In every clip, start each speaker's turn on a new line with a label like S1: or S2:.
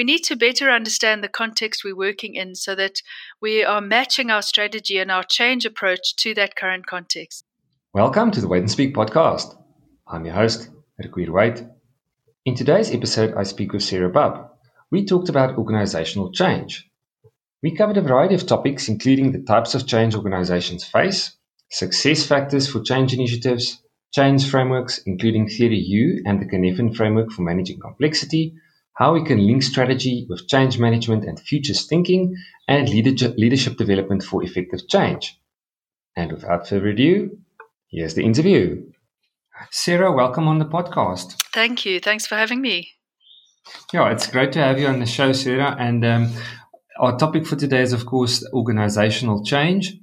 S1: we need to better understand the context we're working in so that we are matching our strategy and our change approach to that current context.
S2: Welcome to the Wait and Speak podcast. I'm your host, Requir White. In today's episode, I speak with Sarah Babb. We talked about organizational change. We covered a variety of topics, including the types of change organizations face, success factors for change initiatives, change frameworks, including Theory U and the Cynefin framework for managing complexity, how we can link strategy with change management and futures thinking, and leadership development for effective change. And without further ado, here's the interview. Sarah, welcome on the podcast.
S1: Thank you. Thanks for having me.
S2: Yeah, it's great to have you on the show, Sarah. And um, our topic for today is, of course, organizational change.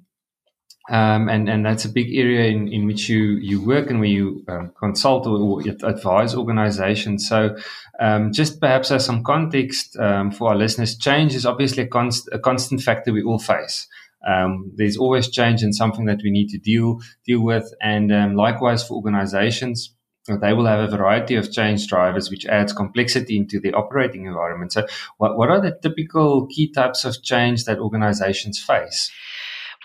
S2: Um, and, and that's a big area in, in which you, you work and where you um, consult or, advise organizations. So, um, just perhaps as some context um, for our listeners, change is obviously a, const, a constant factor we all face. Um, there's always change and something that we need to deal deal with, and um, likewise for organizations, they will have a variety of change drivers, which adds complexity into the operating environment. So, what, what are the typical key types of change that organizations face?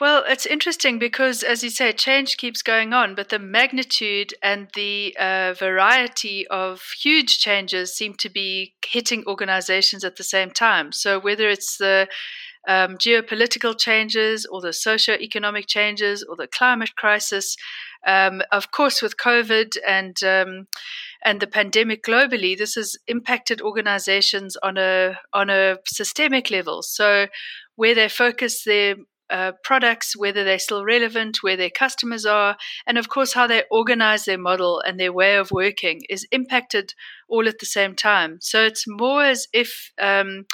S1: Well, it's interesting because, as you say, change keeps going on, but the magnitude and the uh, variety of huge changes seem to be hitting organizations at the same time. So, whether it's the um, geopolitical changes or the socio-economic changes or the climate crisis, um, of course, with COVID and um, and the pandemic globally, this has impacted organizations on a on a systemic level. So, where they focus their uh, products, whether they're still relevant, where their customers are, and of course, how they organize their model and their way of working is impacted all at the same time. So it's more as if um,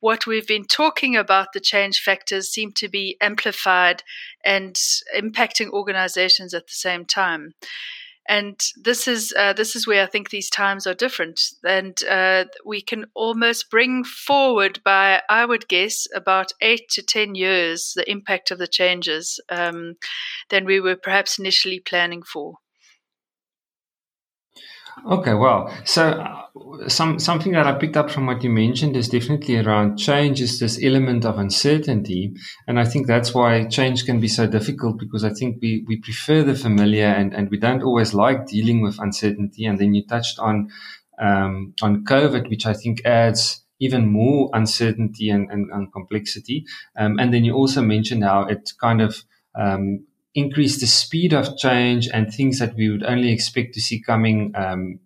S1: what we've been talking about, the change factors, seem to be amplified and impacting organizations at the same time and this is uh, this is where I think these times are different, and uh, we can almost bring forward by I would guess about eight to ten years the impact of the changes um, than we were perhaps initially planning for.
S2: Okay, well, so uh, some something that I picked up from what you mentioned is definitely around change is this element of uncertainty, and I think that's why change can be so difficult because I think we we prefer the familiar and and we don't always like dealing with uncertainty. And then you touched on um, on COVID, which I think adds even more uncertainty and, and, and complexity. Um, and then you also mentioned how it kind of um, increase the speed of change and things that we would only expect to see coming um,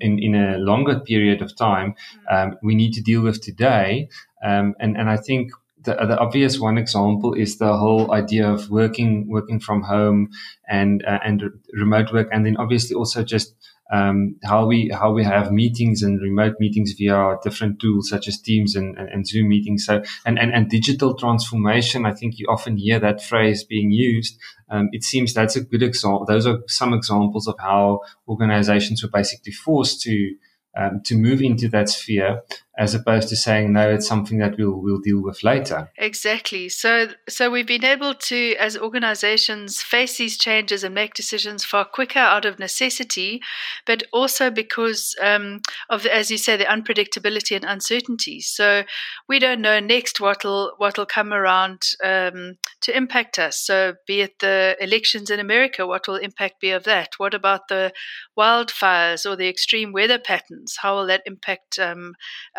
S2: in, in a longer period of time, mm-hmm. um, we need to deal with today. Um, and, and I think the, the, obvious one example is the whole idea of working working from home and uh, and remote work, and then obviously also just um, how we how we have meetings and remote meetings via different tools such as Teams and, and, and, Zoom meetings. So and, and and digital transformation. I think you often hear that phrase being used. Um, it seems that's a good example. Those are some examples of how organizations were basically forced to um, to move into that sphere as opposed to saying no it's something that we'll we'll deal with later.
S1: Exactly. So so we've been able to as organizations face these changes and make decisions far quicker out of necessity but also because um, of the, as you say the unpredictability and uncertainty. So we don't know next what'll what'll come around um, to impact us. So be it the elections in america what will impact be of that? What about the wildfires or the extreme weather patterns? How will that impact um,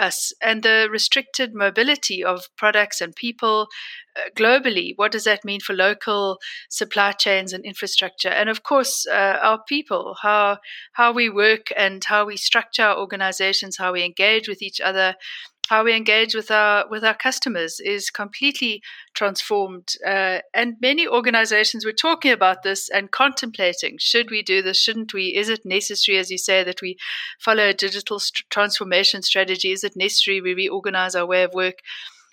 S1: us and the restricted mobility of products and people uh, globally. What does that mean for local supply chains and infrastructure? And of course, uh, our people, how how we work and how we structure our organizations, how we engage with each other, how we engage with our with our customers is completely transformed. Uh, and many organizations were talking about this and contemplating: should we do this? Shouldn't we? Is it necessary, as you say, that we follow a digital st- transformation strategy? Is it necessary we reorganize our way of work?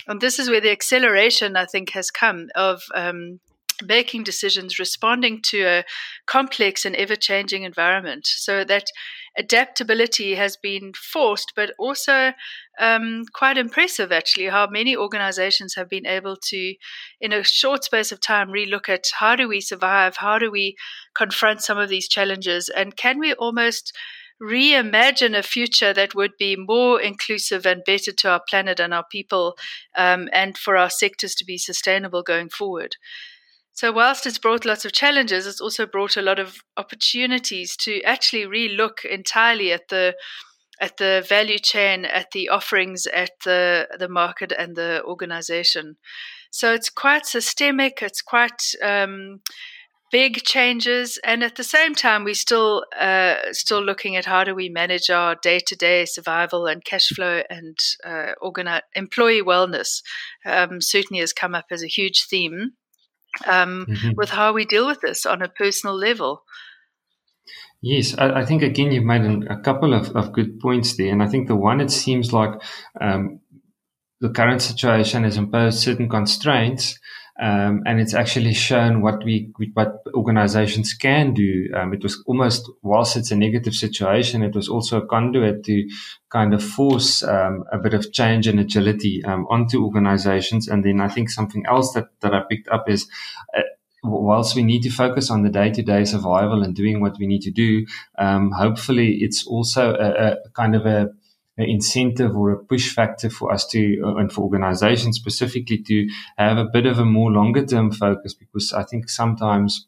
S1: And this is where the acceleration, I think, has come of um, making decisions, responding to a complex and ever changing environment. So that adaptability has been forced, but also um, quite impressive, actually, how many organizations have been able to, in a short space of time, relook at how do we survive? How do we confront some of these challenges? And can we almost reimagine a future that would be more inclusive and better to our planet and our people, um, and for our sectors to be sustainable going forward. So, whilst it's brought lots of challenges, it's also brought a lot of opportunities to actually relook entirely at the at the value chain, at the offerings, at the the market and the organization. So it's quite systemic. It's quite um, big changes, and at the same time, we still uh, still looking at how do we manage our day to day survival and cash flow and uh, organi- employee wellness. Um, certainly has come up as a huge theme um, mm-hmm. with how we deal with this on a personal level.
S2: Yes, I, I think again you've made an, a couple of, of good points there, and I think the one it seems like um, the current situation has imposed certain constraints, um, and it's actually shown what we what organizations can do. Um, it was almost whilst it's a negative situation, it was also a conduit to kind of force um, a bit of change and agility um, onto organizations. And then I think something else that that I picked up is. Uh, whilst we need to focus on the day-to-day survival and doing what we need to do, um, hopefully it's also a, a kind of a an incentive or a push factor for us to, uh, and for organizations specifically to have a bit of a more longer term focus because I think sometimes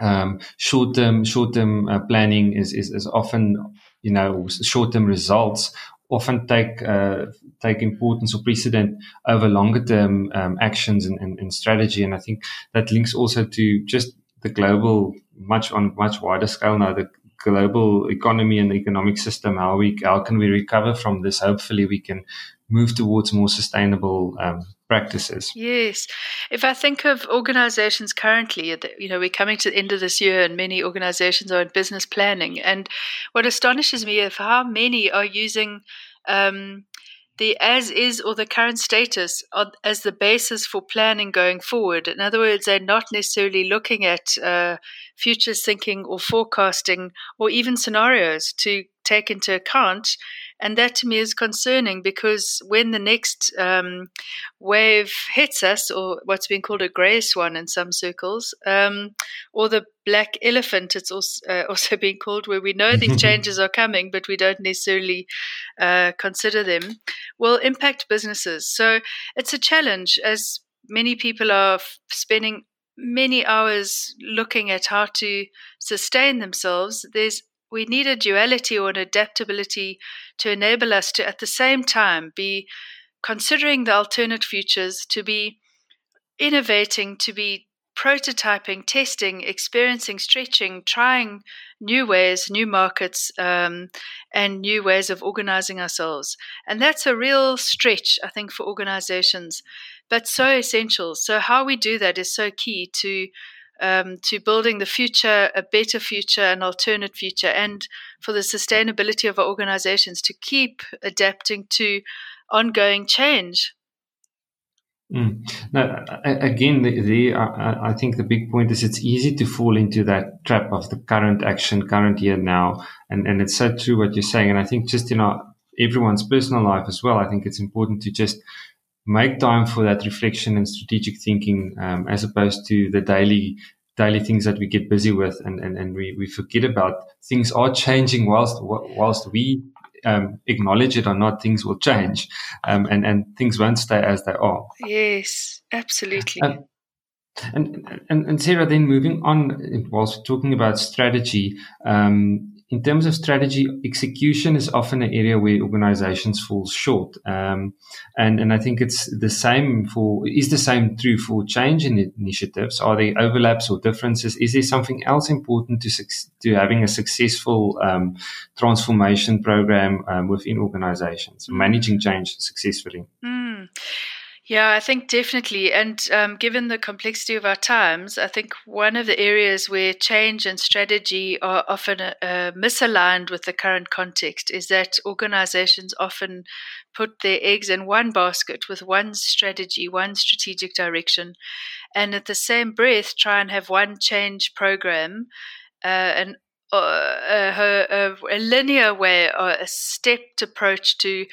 S2: um, short term, short term uh, planning is, is, is often, you know, short term results often take uh, take importance or precedent over longer term um, actions and, and, and, strategy. And I think that links also to just the global, much on much wider scale now, the global economy and the economic system, how we how can we recover from this? Hopefully, we can move towards more sustainable um, practices.
S1: Yes, if I think of organisations currently, you know, we're coming to the end of this year, and many organisations are in business planning. And what astonishes me is how many are using um, the as is or the current status as the basis for planning going forward. In other words, they're not necessarily looking at uh, future thinking or forecasting or even scenarios to take into account and that to me is concerning because when the next um, wave hits us, or what's been called a grey swan in some circles, um, or the black elephant, it's also, uh, also been called, where we know these changes are coming, but we don't necessarily uh, consider them, will impact businesses. So it's a challenge as many people are f- spending many hours looking at how to sustain themselves. There's we need a duality or an adaptability to enable us to, at the same time, be considering the alternate futures, to be innovating, to be prototyping, testing, experiencing, stretching, trying new ways, new markets, um, and new ways of organizing ourselves. And that's a real stretch, I think, for organizations, but so essential. So, how we do that is so key to um, to building the future, a better future, an alternate future, and for the sustainability of our organizations to keep adapting to ongoing change.
S2: Mm. Now, again, the, the I think the big point is it's easy to fall into that trap of the current action, current year now, and and it's so true what you're saying. And I think just in our everyone's personal life as well, I think it's important to just make time for that reflection and strategic thinking um, as opposed to the daily daily things that we get busy with and, and, and we, we forget about. Things are changing whilst whilst we um, acknowledge it or not things will change um, and, and things won't stay as they are.
S1: Yes absolutely. Um,
S2: and, and and Sarah, then moving on, whilst talking about strategy, um, in terms of strategy, execution is often an area where organizations fall short. Um, and, and I think it's the same for, is the same true for change in initiatives? Are there overlaps or differences? Is there something else important to, to having a successful um, transformation program um, within organizations, managing change successfully?
S1: Mm. Yeah, I think definitely. And um, given the complexity of our times, I think one of the areas where change and strategy are often uh, misaligned with the current context is that organizations often put their eggs in one basket with one strategy, one strategic direction, and at the same breath try and have one change program. Uh, and uh, a, a, linear way or a stepped approach to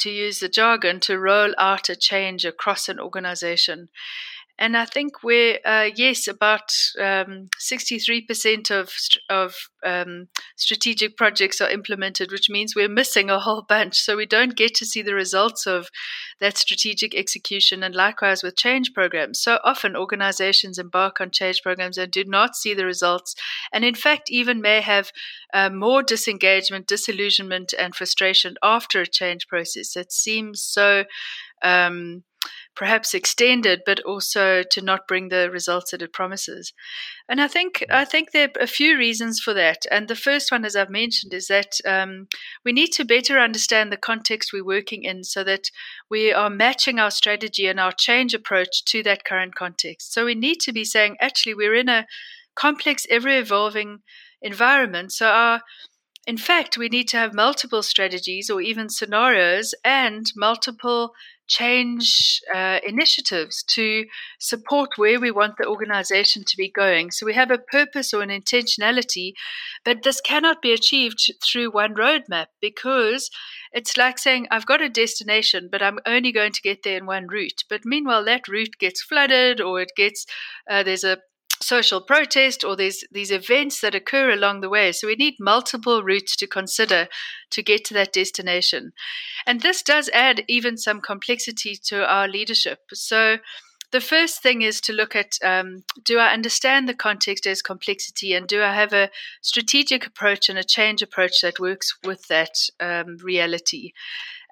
S1: to use the jargon, to roll out a change across an organization. And I think we're, uh, yes, about um, 63% of, of um, strategic projects are implemented, which means we're missing a whole bunch. So we don't get to see the results of that strategic execution. And likewise with change programs. So often organizations embark on change programs and do not see the results. And in fact, even may have uh, more disengagement, disillusionment, and frustration after a change process. It seems so. Um, perhaps extended, but also to not bring the results that it promises. And I think I think there are a few reasons for that. And the first one, as I've mentioned, is that um, we need to better understand the context we're working in, so that we are matching our strategy and our change approach to that current context. So we need to be saying, actually, we're in a complex, ever evolving environment. So our in fact, we need to have multiple strategies or even scenarios and multiple change uh, initiatives to support where we want the organization to be going. So we have a purpose or an intentionality, but this cannot be achieved through one roadmap because it's like saying, I've got a destination, but I'm only going to get there in one route. But meanwhile, that route gets flooded or it gets, uh, there's a social protest or there's these events that occur along the way. So we need multiple routes to consider to get to that destination. And this does add even some complexity to our leadership. So the first thing is to look at um, do I understand the context as complexity and do I have a strategic approach and a change approach that works with that um, reality?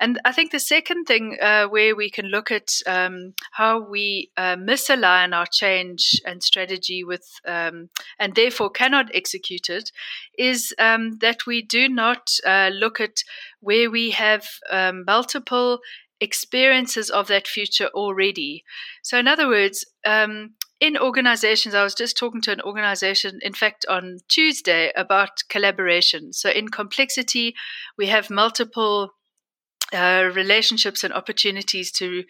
S1: And I think the second thing uh, where we can look at um, how we uh, misalign our change and strategy with, um, and therefore cannot execute it, is um, that we do not uh, look at where we have um, multiple experiences of that future already. So, in other words, um, in organizations, I was just talking to an organization, in fact, on Tuesday about collaboration. So, in complexity, we have multiple uh, relationships and opportunities to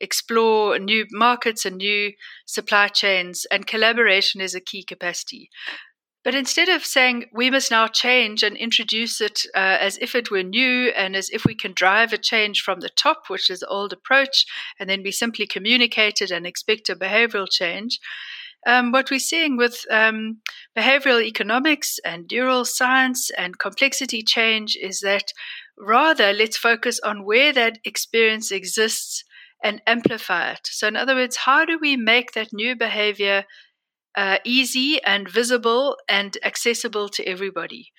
S1: explore new markets and new supply chains, and collaboration is a key capacity. But instead of saying we must now change and introduce it uh, as if it were new and as if we can drive a change from the top, which is the old approach, and then we simply communicate it and expect a behavioral change, um, what we're seeing with um, behavioral economics and neural science and complexity change is that rather let's focus on where that experience exists and amplify it. So, in other words, how do we make that new behavior uh, easy and visible and accessible to everybody?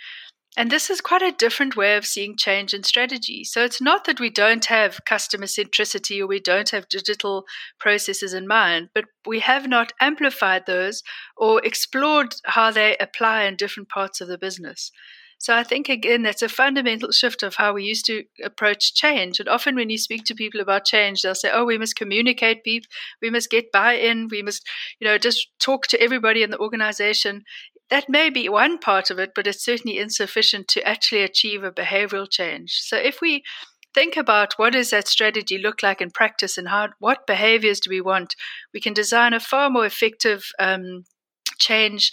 S1: And this is quite a different way of seeing change in strategy. So it's not that we don't have customer centricity or we don't have digital processes in mind, but we have not amplified those or explored how they apply in different parts of the business. So I think again that's a fundamental shift of how we used to approach change. And often when you speak to people about change, they'll say, "Oh, we must communicate people, we must get buy-in, we must, you know, just talk to everybody in the organization." That may be one part of it, but it's certainly insufficient to actually achieve a behavioral change. So if we think about what does that strategy look like in practice and how what behaviors do we want, we can design a far more effective um, change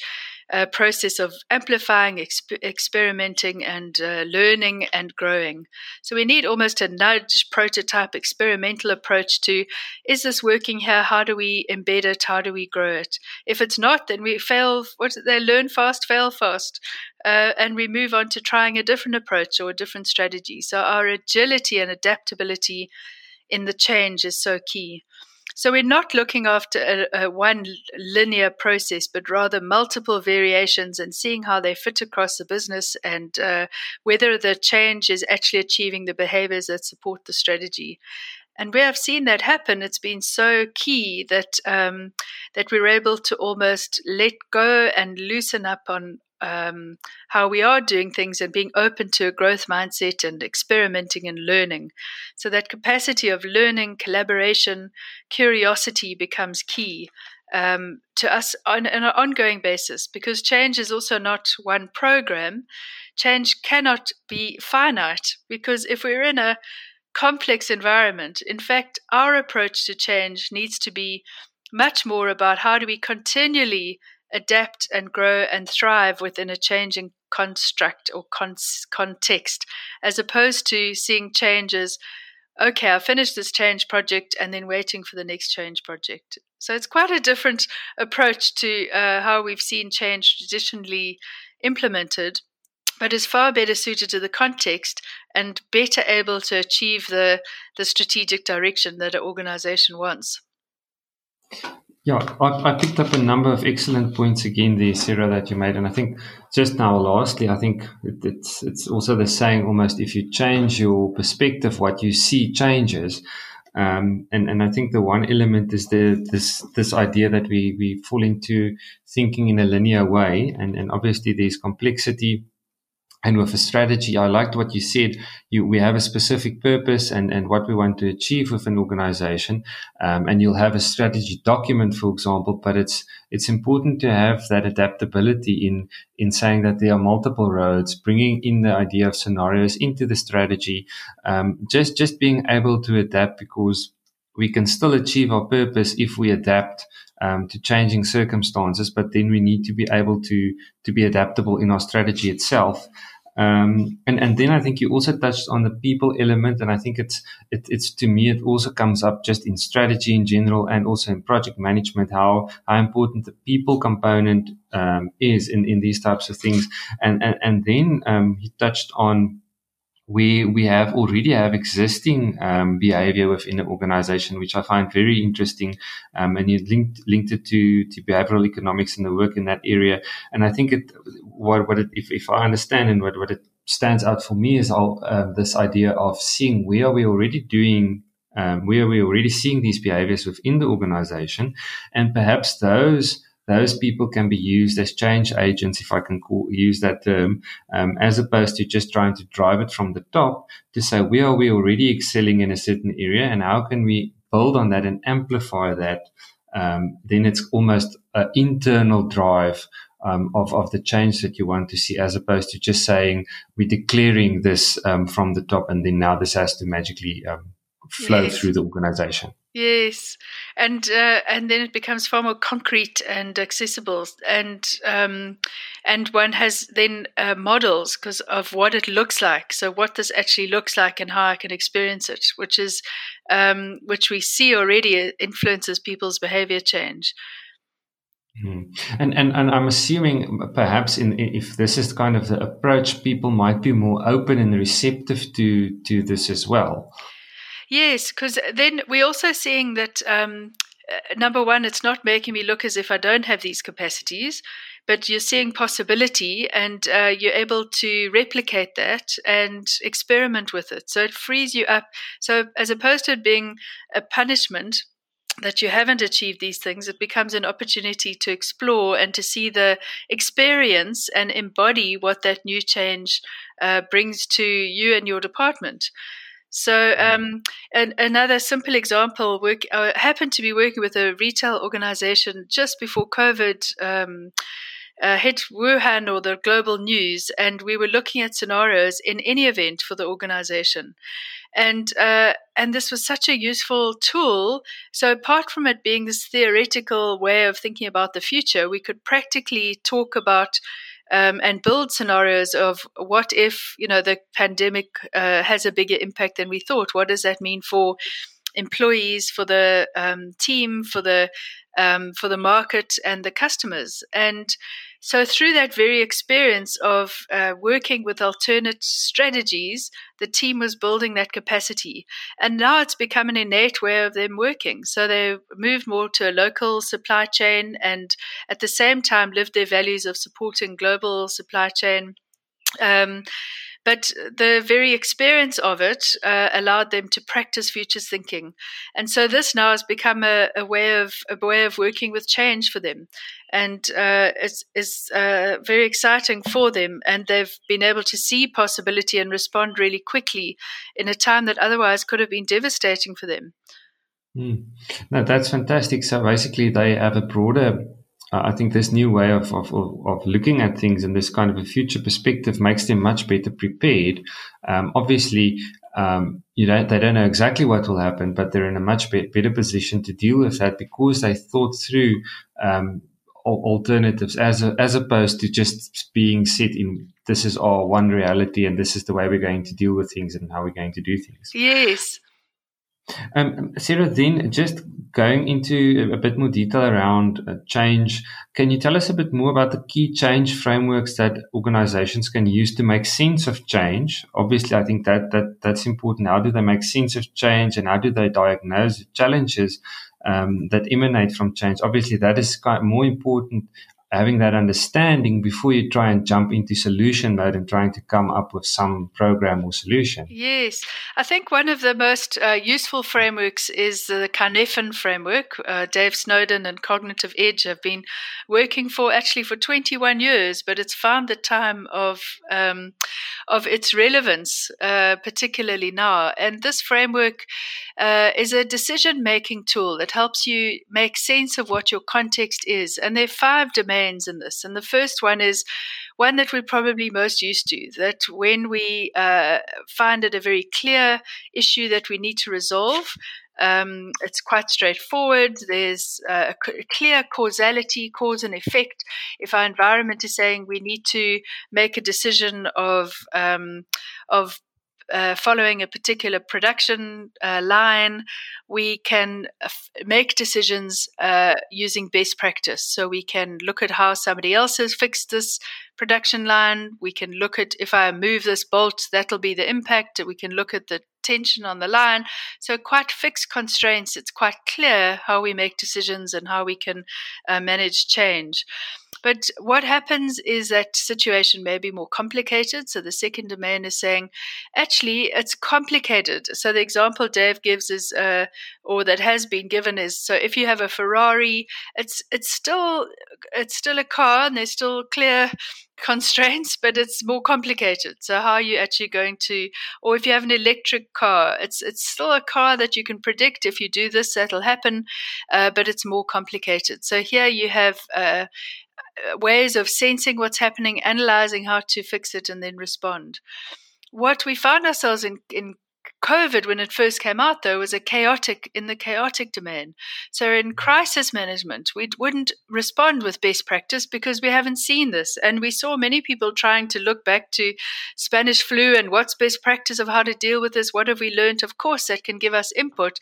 S1: uh, process of amplifying, exp- experimenting, and uh, learning and growing. So we need almost a nudge, prototype, experimental approach to is this working here? How do we embed it? How do we grow it? If it's not, then we fail. What they learn fast, fail fast. Uh, and we move on to trying a different approach or a different strategy. So, our agility and adaptability in the change is so key. So we're not looking after a, a one linear process, but rather multiple variations and seeing how they fit across the business and uh, whether the change is actually achieving the behaviors that support the strategy. And where I've seen that happen, it's been so key that um, that we're able to almost let go and loosen up on um, how we are doing things and being open to a growth mindset and experimenting and learning. So that capacity of learning, collaboration, curiosity becomes key um, to us on, on, an ongoing basis because change is also not one program. Change cannot be finite because if we're in a complex environment, in fact, our approach to change needs to be much more about how do we continually adapt and grow and thrive within a changing construct or con- context, as opposed to seeing changes okay, I finished this change project and then waiting for the next change project. So it's quite a different approach to uh, how we've seen change traditionally implemented, but is far better suited to the context and better able to achieve the, the strategic direction that an organization wants.
S2: Yeah, I, I, picked up a number of excellent points again there, Sarah, that you made. And I think just now, lastly, I think it, it's, it's also the saying almost if you change your perspective, what you see changes. Um, and, and I think the one element is the, this, this idea that we, we fall into thinking in a linear way. And, and obviously there's complexity and with a strategy, I liked what you said. You, we have a specific purpose and, and what we want to achieve with an organization. Um, and you'll have a strategy document, for example, but it's, it's important to have that adaptability in, in saying that there are multiple roads, bringing in the idea of scenarios into the strategy. Um, just, just being able to adapt because we can still achieve our purpose if we adapt um, to changing circumstances, but then we need to be able to to be adaptable in our strategy itself. Um, and and then I think you also touched on the people element, and I think it's it, it's to me it also comes up just in strategy in general and also in project management how how important the people component um, is in in these types of things. And and and then um, he touched on we we have already have existing um, behavior within the organization, which I find very interesting. Um, and you linked linked it to to behavioral economics and the work in that area. And I think it what what it, if if I understand and what what it stands out for me is all uh, this idea of seeing where we already doing. Um, where are we already seeing these behaviors within the organization, and perhaps those those people can be used as change agents, if I can call, use that term, um, as opposed to just trying to drive it from the top to say, where are we already excelling in a certain area and how can we build on that and amplify that? Um, then it's almost an internal drive um, of, of the change that you want to see, as opposed to just saying we're declaring this um, from the top, and then now this has to magically um, flow yes. through the organization.
S1: Yes, and uh, and then it becomes far more concrete and accessible, and um, and one has then uh, models because of what it looks like. So what this actually looks like and how I can experience it, which is um, which we see already influences people's behavior change.
S2: Mm. And, and and I'm assuming perhaps in if this is kind of the approach, people might be more open and receptive to to this as well.
S1: Yes, because then we're also seeing that um, uh, number one, it's not making me look as if I don't have these capacities, but you're seeing possibility and uh, you're able to replicate that and experiment with it. So it frees you up. So as opposed to it being a punishment, that you haven't achieved these things, it becomes an opportunity to explore and to see the experience and embody what that new change uh, brings to you and your department. So, um, and another simple example: work I uh, happened to be working with a retail organization just before COVID um, uh, hit Wuhan or the global news, and we were looking at scenarios in any event for the organization. And uh, and this was such a useful tool. So apart from it being this theoretical way of thinking about the future, we could practically talk about um, and build scenarios of what if you know the pandemic uh, has a bigger impact than we thought. What does that mean for employees, for the um, team, for the um, for the market and the customers? And so, through that very experience of uh, working with alternate strategies, the team was building that capacity. And now it's become an innate way of them working. So, they moved more to a local supply chain and at the same time lived their values of supporting global supply chain. Um, but the very experience of it uh, allowed them to practice futures thinking, and so this now has become a, a way of a way of working with change for them, and uh, it's, it's uh, very exciting for them. And they've been able to see possibility and respond really quickly in a time that otherwise could have been devastating for them.
S2: Mm. No, that's fantastic. So basically, they have a broader I think this new way of, of, of looking at things and this kind of a future perspective makes them much better prepared. Um, obviously, um, you know, they don't know exactly what will happen, but they're in a much be- better position to deal with that because they thought through um, alternatives as a, as opposed to just being set in this is our one reality and this is the way we're going to deal with things and how we're going to do things.
S1: Yes.
S2: Um, Sarah, then just going into a bit more detail around uh, change, can you tell us a bit more about the key change frameworks that organizations can use to make sense of change? Obviously, I think that, that that's important. How do they make sense of change and how do they diagnose challenges um, that emanate from change? Obviously, that is more important having that understanding before you try and jump into solution mode and trying to come up with some program or solution.
S1: Yes, I think one of the most uh, useful frameworks is the Cynefin framework. Uh, Dave Snowden and Cognitive Edge have been working for actually for 21 years, but it's found the time of um, of its relevance, uh, particularly now. And this framework uh, is a decision making tool that helps you make sense of what your context is. And there are five domains in this. And the first one is one that we're probably most used to that when we uh, find it a very clear issue that we need to resolve, um, it's quite straightforward. There's a clear causality, cause and effect. If our environment is saying we need to make a decision of um, of uh, following a particular production uh, line, we can f- make decisions uh, using best practice. So we can look at how somebody else has fixed this production line. We can look at if I move this bolt, that'll be the impact. We can look at the tension on the line. So, quite fixed constraints. It's quite clear how we make decisions and how we can uh, manage change. But what happens is that situation may be more complicated. So the second domain is saying, actually, it's complicated. So the example Dave gives is, uh, or that has been given is, so if you have a Ferrari, it's it's still it's still a car, and there's still clear constraints, but it's more complicated. So how are you actually going to, or if you have an electric car, it's it's still a car that you can predict if you do this, that'll happen, uh, but it's more complicated. So here you have. Uh, ways of sensing what's happening, analyzing how to fix it, and then respond. What we found ourselves in, in COVID, when it first came out, though, was a chaotic in the chaotic domain. So in mm. crisis management, we wouldn't respond with best practice because we haven't seen this, and we saw many people trying to look back to Spanish flu and what's best practice of how to deal with this. What have we learned? Of course, that can give us input.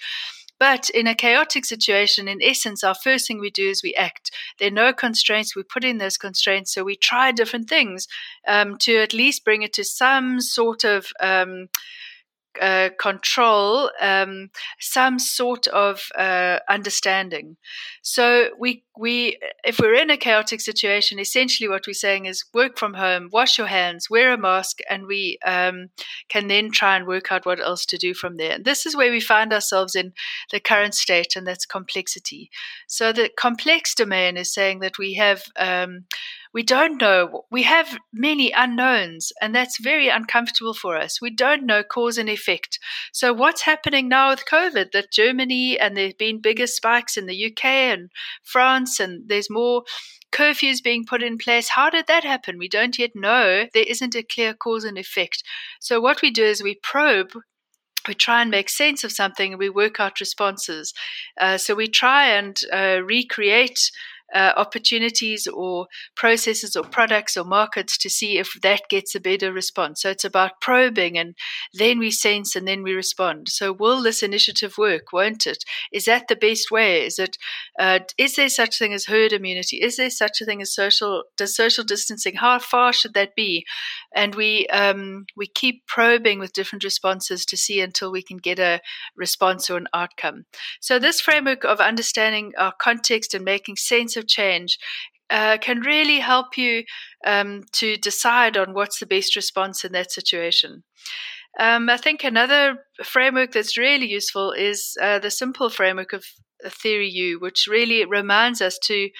S1: But in a chaotic situation, in essence, our first thing we do is we act. There are no constraints. We put in those constraints. So we try different things um, to at least bring it to some sort of. Um, uh, control um, some sort of uh, understanding. So we we if we're in a chaotic situation, essentially what we're saying is work from home, wash your hands, wear a mask, and we um, can then try and work out what else to do from there. And this is where we find ourselves in the current state, and that's complexity. So the complex domain is saying that we have um, we don't know. We have many unknowns, and that's very uncomfortable for us. We don't know cause and effect. So, what's happening now with COVID? That Germany and there have been bigger spikes in the UK and France, and there's more curfews being put in place. How did that happen? We don't yet know. There isn't a clear cause and effect. So, what we do is we probe we try and make sense of something and we work out responses. Uh, so we try and uh, recreate uh, opportunities or processes or products or markets to see if that gets a better response. So it's about probing and then we sense and then we respond. So will this initiative work? Won't it? Is that the best way? Is it? Uh, is there such a thing as herd immunity? Is there such a thing as social? Does social distancing? How far should that be? And we um, we keep probing with different responses to see until we can get a response or an outcome. So this framework of understanding our context and making sense of change uh, can really help you um, to decide on what's the best response in that situation. Um, I think another framework that's really useful is uh, the simple framework of Theory U, which really reminds us to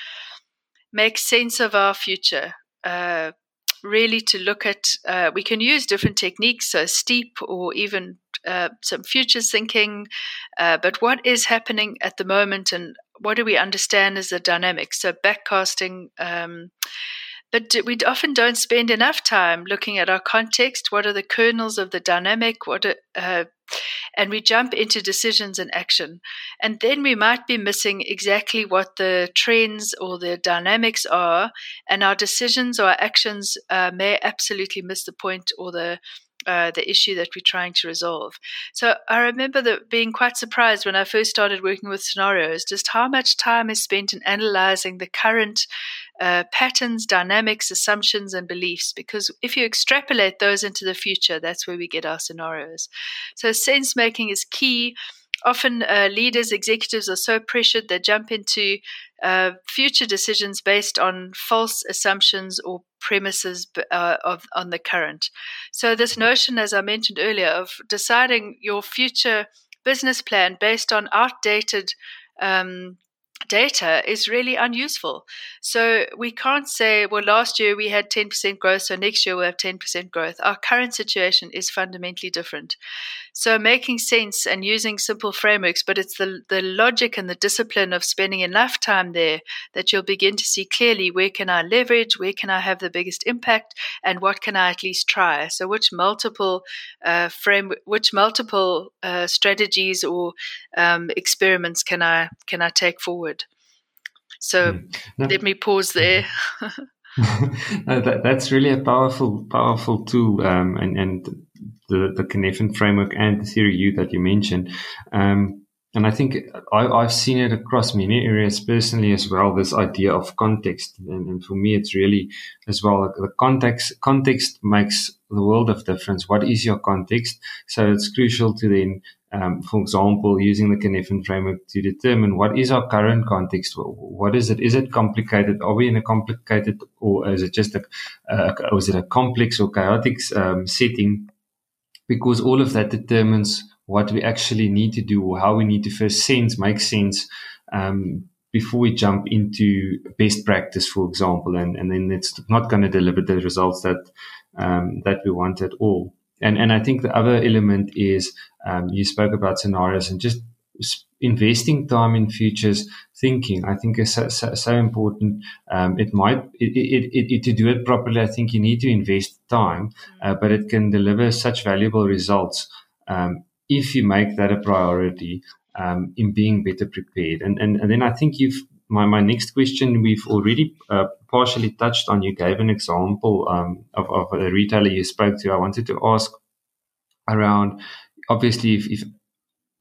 S1: make sense of our future. Uh, really, to look at, uh, we can use different techniques, so steep or even uh, some future thinking, uh, but what is happening at the moment and what do we understand as the dynamics? So backcasting. Um, but we often don't spend enough time looking at our context. What are the kernels of the dynamic? What are, uh, and we jump into decisions and action. And then we might be missing exactly what the trends or the dynamics are, and our decisions or actions uh, may absolutely miss the point or the uh, the issue that we're trying to resolve. So I remember that being quite surprised when I first started working with scenarios, just how much time is spent in analyzing the current uh, patterns, dynamics, assumptions, and beliefs. Because if you extrapolate those into the future, that's where we get our scenarios. So sense making is key often uh, leaders, executives are so pressured they jump into uh, future decisions based on false assumptions or premises uh, of on the current. So this notion, as I mentioned earlier, of deciding your future business plan based on outdated um, data is really unuseful. So we can't say, well, last year we had 10% growth, so next year we'll have 10% growth. Our current situation is fundamentally different. So making sense and using simple frameworks, but it's the, the logic and the discipline of spending enough time there that you'll begin to see clearly where can I leverage, where can I have the biggest impact, and what can I at least try. So which multiple uh, frame, which multiple uh, strategies or um, experiments can I can I take forward? So mm. no. let me pause there.
S2: no, that, that's really a powerful, powerful tool, um, and and the the Cynefin framework and the theory U that you mentioned. Um, and I think I, have seen it across many areas personally as well. This idea of context, and, and for me, it's really as well the context. Context makes the world of difference. What is your context? So it's crucial to then um, for example, using the Cynefin framework to determine what is our current context. What is it? Is it complicated? Are we in a complicated, or is it just a, uh, it a complex or chaotic um, setting? Because all of that determines what we actually need to do or how we need to first sense, make sense um, before we jump into best practice, for example, and, and then it's not going to deliver the results that um, that we want at all. And and I think the other element is um, you spoke about scenarios and just investing time in futures thinking. I think is so, so, so important. Um, it might it, it, it, to do it properly. I think you need to invest time, uh, but it can deliver such valuable results um, if you make that a priority um, in being better prepared. And, and and then I think you've my, my next question we've already uh, partially touched on. You gave an example um, of, of a retailer you spoke to. I wanted to ask around obviously if, if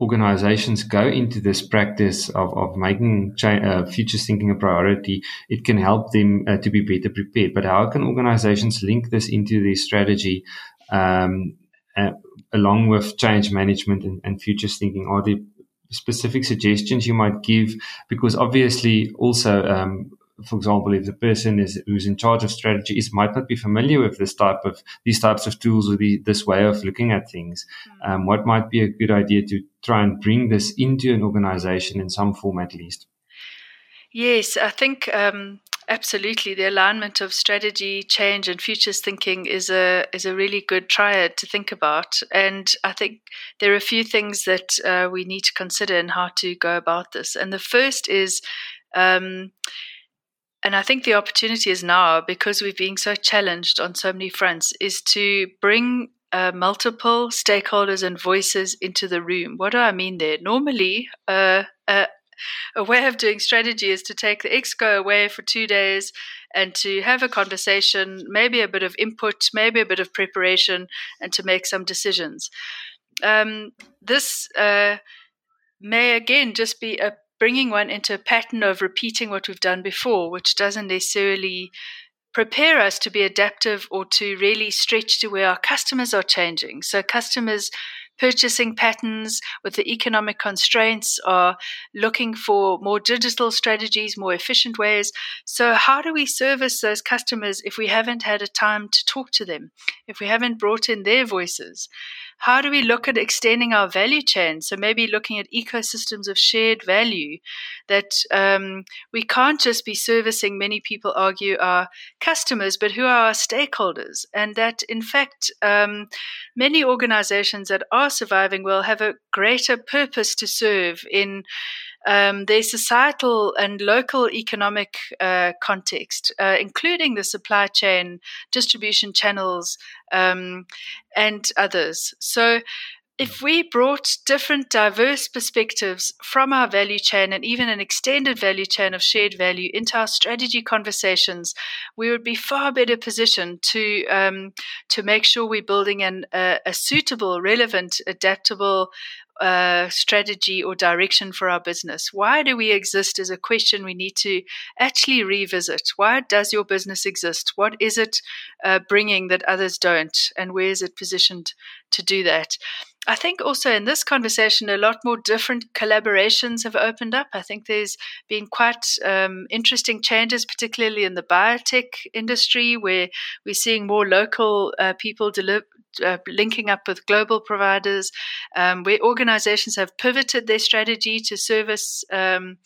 S2: organizations go into this practice of, of making cha- uh, futures thinking a priority, it can help them uh, to be better prepared. But how can organizations link this into their strategy um, uh, along with change management and, and futures thinking? Are there specific suggestions you might give? Because obviously, also, um, for example, if the person is who's in charge of strategy is might not be familiar with this type of these types of tools or the, this way of looking at things, hmm. um, what might be a good idea to try and bring this into an organization in some form at least?
S1: Yes, I think um, absolutely the alignment of strategy, change, and futures thinking is a is a really good triad to think about. And I think there are a few things that uh, we need to consider in how to go about this. And the first is. Um, and I think the opportunity is now because we're being so challenged on so many fronts is to bring uh, multiple stakeholders and voices into the room. What do I mean there? Normally, uh, uh, a way of doing strategy is to take the exco away for two days and to have a conversation, maybe a bit of input, maybe a bit of preparation, and to make some decisions. Um, this uh, may again just be a bringing one into a pattern of repeating what we've done before, which doesn't necessarily prepare us to be adaptive or to really stretch to where our customers are changing. So, customers purchasing patterns with the economic constraints are looking for more digital strategies, more efficient ways. So, how do we service those customers if we haven't had a time to talk to them, if we haven't brought in their voices? how do we look at extending our value chain? So maybe looking at ecosystems of shared value that um, we can't just be servicing, many people argue, our customers, but who are our stakeholders. And that, in fact, um, many organizations that are surviving well have a greater purpose to serve in um, their societal and local economic uh, context, uh, including the supply chain, distribution channels, um, and others. So, if we brought different, diverse perspectives from our value chain and even an extended value chain of shared value into our strategy conversations, we would be far better positioned to um, to make sure we're building an, a, a suitable, relevant, adaptable uh, strategy or direction for our business? Why do we exist is a question we need to actually revisit. Why does your business exist? What is it uh, bringing that others don't? And where is it positioned to do that? I think also in this conversation, a lot more different collaborations have opened up. I think there's been quite um, interesting changes, particularly in the biotech industry, where we're seeing more local uh, people deliver, uh, linking up with global providers, um, where organizations have pivoted their strategy to service, um,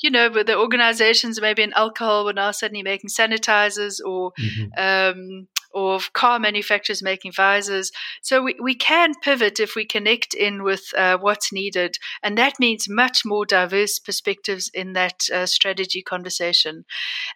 S1: you know, where the organizations maybe in alcohol were now suddenly making sanitizers or mm-hmm. um, or car manufacturers making visors. So we, we can pivot if we connect in with uh, what's needed. And that means much more diverse perspectives in that uh, strategy conversation.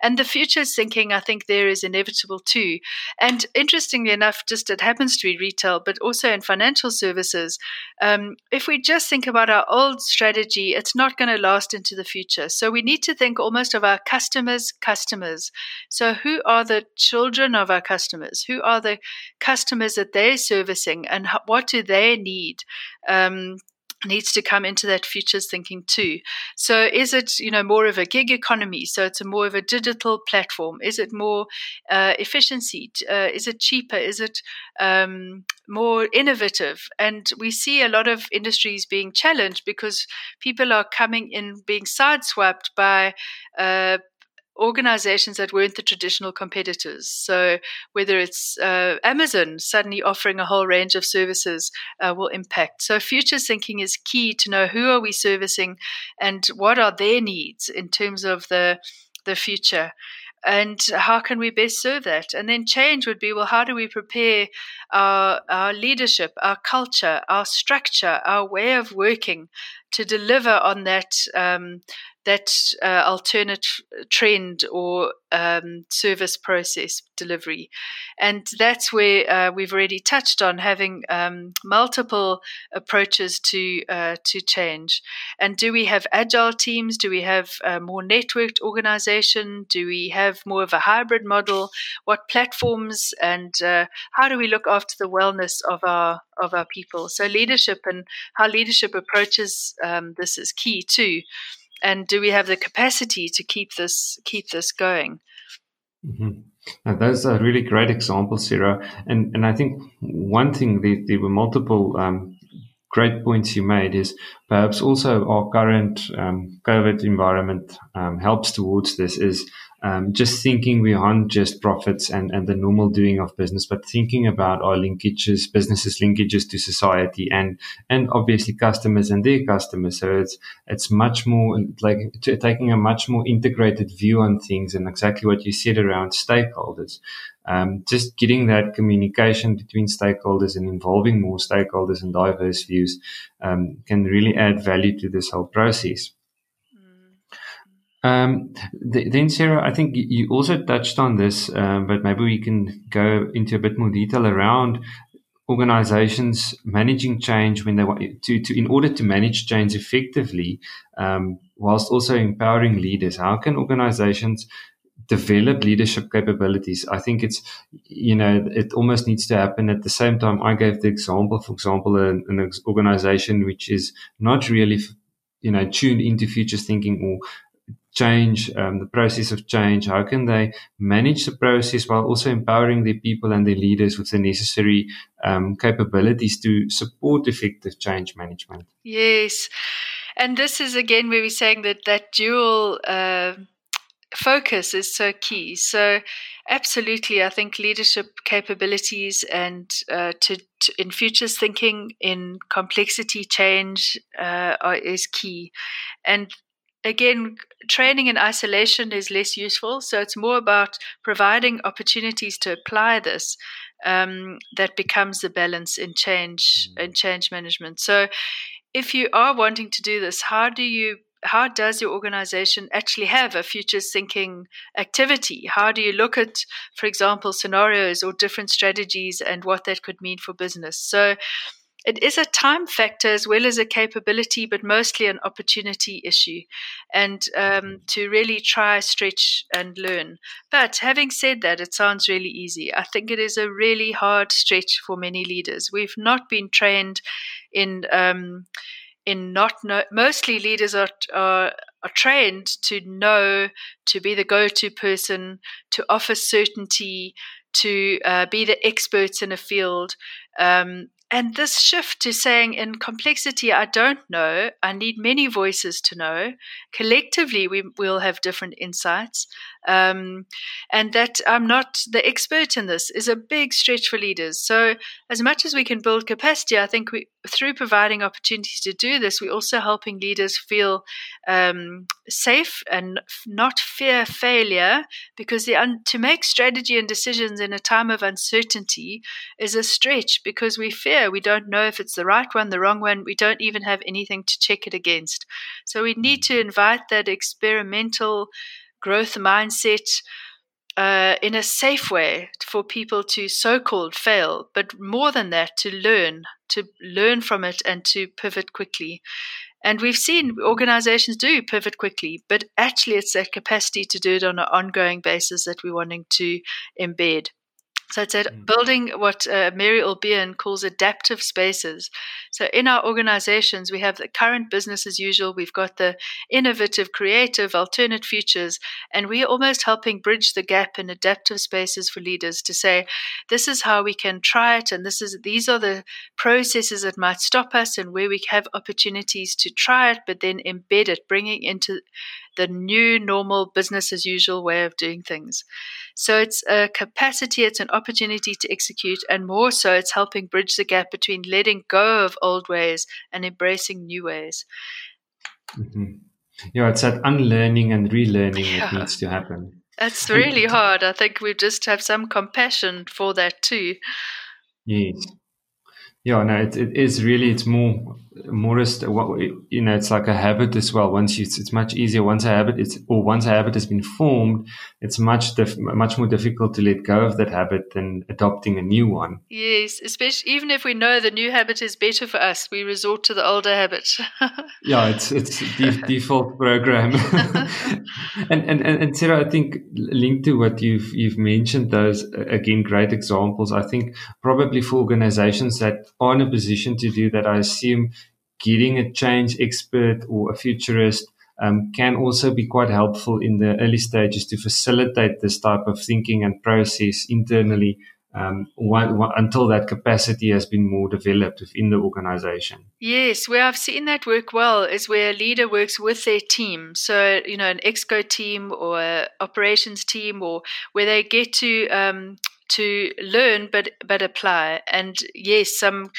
S1: And the futures thinking, I think, there is inevitable too. And interestingly enough, just it happens to be retail, but also in financial services. Um, if we just think about our old strategy, it's not going to last into the future. So we need to think almost of our customers' customers. So who are the children of our customers? Customers? Who are the customers that they're servicing, and what do they need? Um, needs to come into that futures thinking too. So is it, you know, more of a gig economy? So it's a more of a digital platform. Is it more uh, efficiency? Uh, is it cheaper? Is it um, more innovative? And we see a lot of industries being challenged because people are coming in being sideswiped by uh, organizations that weren't the traditional competitors. So whether it's uh, Amazon suddenly offering a whole range of services uh, will impact. So futures thinking is key to know who are we servicing and what are their needs in terms of the the future and how can we best serve that? And then change would be well, how do we prepare our, our leadership, our culture, our structure, our way of working to deliver on that um, that uh, alternate trend or um, service process delivery. And that's where uh, we've already touched on having um, multiple approaches to uh, to change. And do we have agile teams? Do we have a more networked organization? Do we have more of a hybrid model? What platforms and uh, how do we look after the wellness of our of our people? So leadership and how leadership approaches um, this is key too and do we have the capacity to keep this keep this going?
S2: Mm-hmm. Now, those are really great examples, Sarah. And and I think one thing that there were multiple um, great points you made is perhaps also our current um, COVID environment um, helps towards this. Is um, just thinking beyond just profits and, and the normal doing of business, but thinking about our linkages, businesses linkages to society and, and obviously customers and their customers. So it's, it's much more like taking a much more integrated view on things and exactly what you said around stakeholders. Um, just getting that communication between stakeholders and involving more stakeholders and diverse views um, can really add value to this whole process. Um, th- then, Sarah, I think you also touched on this, um, but maybe we can go into a bit more detail around organizations managing change when they want to, to in order to manage change effectively, um, whilst also empowering leaders. How can organizations develop leadership capabilities? I think it's, you know, it almost needs to happen at the same time. I gave the example, for example, an, an organization which is not really you know tuned into futures thinking or change, um, the process of change? How can they manage the process while also empowering their people and their leaders with the necessary um, capabilities to support effective change management?
S1: Yes. And this is again where we're saying that that dual uh, focus is so key. So, absolutely, I think leadership capabilities and uh, to, to, in futures thinking in complexity change uh, are, is key. And again, training in isolation is less useful. So it's more about providing opportunities to apply this. Um, that becomes the balance in change mm. in change management. So, if you are wanting to do this, how do you how does your organization actually have a futures thinking activity? How do you look at, for example, scenarios or different strategies and what that could mean for business? So, it is a time factor as well as a capability, but mostly an opportunity issue, and um, to really try, stretch, and learn. But having said that, it sounds really easy. I think it is a really hard stretch for many leaders. We've not been trained in um, in not know, mostly leaders are, are are trained to know to be the go-to person to offer certainty to uh, be the experts in a field um, and this shift to saying in complexity, I don't know, I need many voices to know. Collectively, we will have different insights. Um, and that I'm not the expert in this is a big stretch for leaders. So, as much as we can build capacity, I think we, through providing opportunities to do this, we're also helping leaders feel um, safe and not fear failure because un- to make strategy and decisions in a time of uncertainty is a stretch because we fear we don't know if it's the right one, the wrong one. We don't even have anything to check it against. So, we need to invite that experimental growth mindset uh, in a safe way for people to so called fail, but more than that, to learn, to learn from it and to pivot quickly. And we've seen organizations do pivot quickly, but actually, it's that capacity to do it on an ongoing basis that we're wanting to embed. So it's mm. building what uh, Mary Uhl-Bien calls adaptive spaces. So in our organizations, we have the current business as usual. We've got the innovative, creative, alternate futures, and we're almost helping bridge the gap in adaptive spaces for leaders to say, this is how we can try it, and this is these are the processes that might stop us, and where we have opportunities to try it, but then embed it, bringing into the new normal business as usual way of doing things. So it's a capacity, it's an opportunity to execute, and more so, it's helping bridge the gap between letting go of old ways and embracing new ways.
S2: Mm-hmm. Yeah, it's that unlearning and relearning yeah. that needs to happen.
S1: That's really hard. I think we just have some compassion for that too.
S2: Yes. Yeah, no, it, it is really, it's more more is what you know it's like a habit as well. Once you it's much easier. Once a habit it's or once a habit has been formed it's much much more difficult to let go of that habit than adopting a new one.
S1: Yes especially even if we know the new habit is better for us we resort to the older habit.
S2: Yeah it's it's the default program. And, and and sarah i think linked to what you've you've mentioned those again great examples i think probably for organizations that are in a position to do that i assume getting a change expert or a futurist um, can also be quite helpful in the early stages to facilitate this type of thinking and process internally um, until that capacity has been more developed within the organization.
S1: Yes, where I've seen that work well is where a leader works with their team. So, you know, an exco team or operations team, or where they get to um, to learn but but apply. And yes, some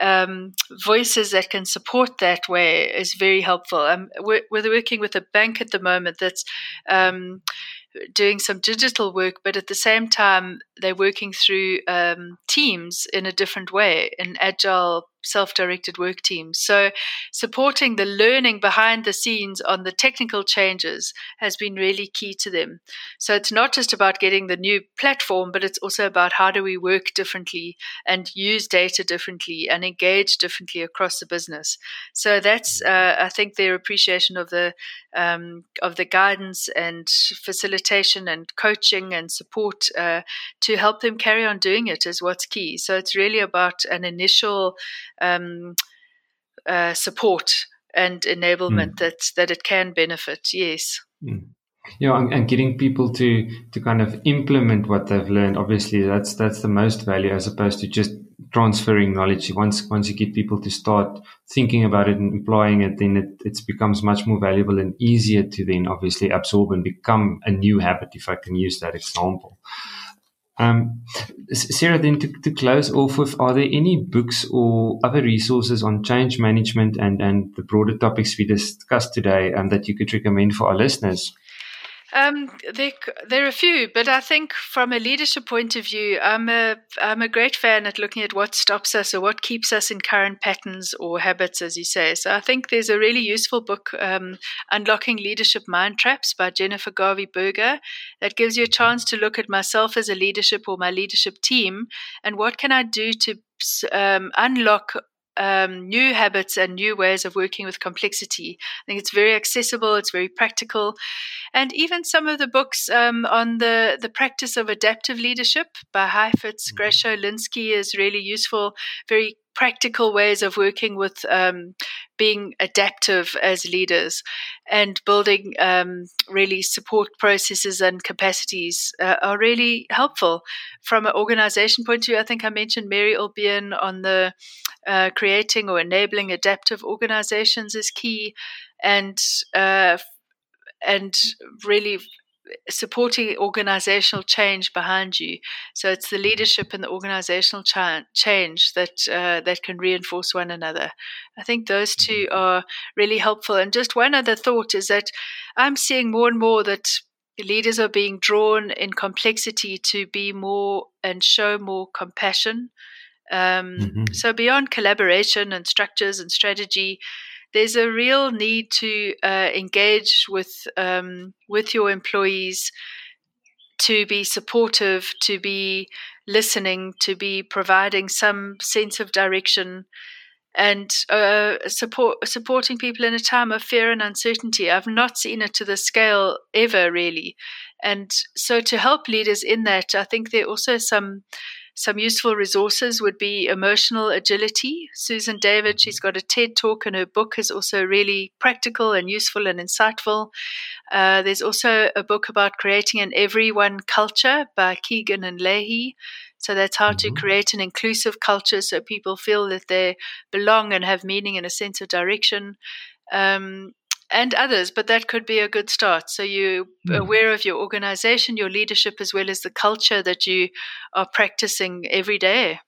S1: um, voices that can support that way is very helpful. Um, we're, we're, working with a bank at the moment that's um, doing some digital work, but at the same time, they're working through um, teams in a different way, in agile self directed work teams. So, supporting the learning behind the scenes on the technical changes has been really key to them. So, it's not just about getting the new platform, but it's also about how do we work differently and use data differently and engage differently across the business. So, that's, uh, I think, their appreciation of the um, of the guidance and facilitation and coaching and support uh, to help them carry on doing it is what's key. So it's really about an initial um, uh, support and enablement mm. that that it can benefit. Yes.
S2: Mm. Yeah, and, and, getting people to to kind of implement what they've learned. Obviously, that's that's the most value as opposed to just transferring knowledge. Once once you get people to start thinking about it and employing it, then it, it becomes much more valuable and easier to then obviously absorb and become a new habit, if I can use that example. Um, Sarah, then to, to close off with, are there any books or other resources on change management and, and the broader topics we discussed today um, that you could recommend for our listeners?
S1: Um, there, there are a few, but I think from a leadership point of view, I'm a I'm a great fan at looking at what stops us or what keeps us in current patterns or habits, as you say. So I think there's a really useful book, um, "Unlocking Leadership Mind Traps" by Jennifer Garvey Berger, that gives you a chance to look at myself as a leadership or my leadership team, and what can I do to um, unlock um, new habits and new ways of working with complexity. I think it's very accessible, it's very practical. And even some of the books um, on the, the practice of adaptive leadership by Heifetz, mm-hmm. Grashow, Linsky is really useful, very practical ways of working with um, being adaptive as leaders and building um, really support processes and capacities uh, are really helpful from an organization point of view. I think I mentioned Mary Uhl-Bien on the uh, creating or enabling adaptive organizations is key, and uh, and really supporting organizational change behind you. So it's the leadership and the organizational cha- change that uh, that can reinforce one another. I think those two mm-hmm. are really helpful. And just one other thought is that I'm seeing more and more that leaders are being drawn in complexity to be more and show more compassion. Um, mm-hmm. So beyond collaboration and structures and strategy, there's a real need to uh, engage with um, with your employees to be supportive, to be listening, to be providing some sense of direction, and uh, support supporting people in a time of fear and uncertainty. I've not seen it to the scale ever really, and so to help leaders in that, I think there are also some some useful resources would be emotional agility. Susan David, she's got a TED talk, and her book is also really practical and useful and insightful. Uh, there's also a book about creating an everyone culture by Kegan and Lahey. So that's how to mm-hmm. create an inclusive culture so people feel that they belong and have meaning and a sense of direction. Um, and others, but that could be a good start. So you're mm. aware of your organization, your leadership, as well as the culture that you are practicing every day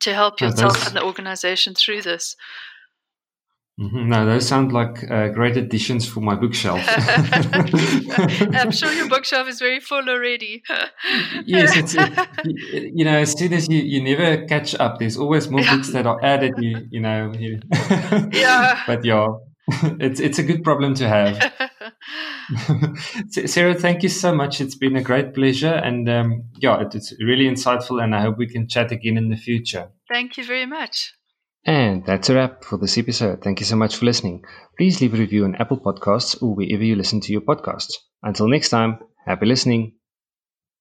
S1: to help yourself and the organization through this.
S2: Mm-hmm. No, those sound like uh, great additions for my bookshelf.
S1: I'm sure your bookshelf is very full already.
S2: yes, it's it, you know as soon as you, you never catch up, there's always more books that are added. You you know. You, yeah. But yeah, it's it's a good problem to have. Sarah, thank you so much. It's been a great pleasure, and um, yeah, it, it's really insightful. And I hope we can chat again in the future.
S1: Thank you very much.
S2: And that's a wrap for this episode. Thank you so much for listening. Please leave a review on Apple Podcasts or wherever you listen to your podcasts. Until next time, happy listening.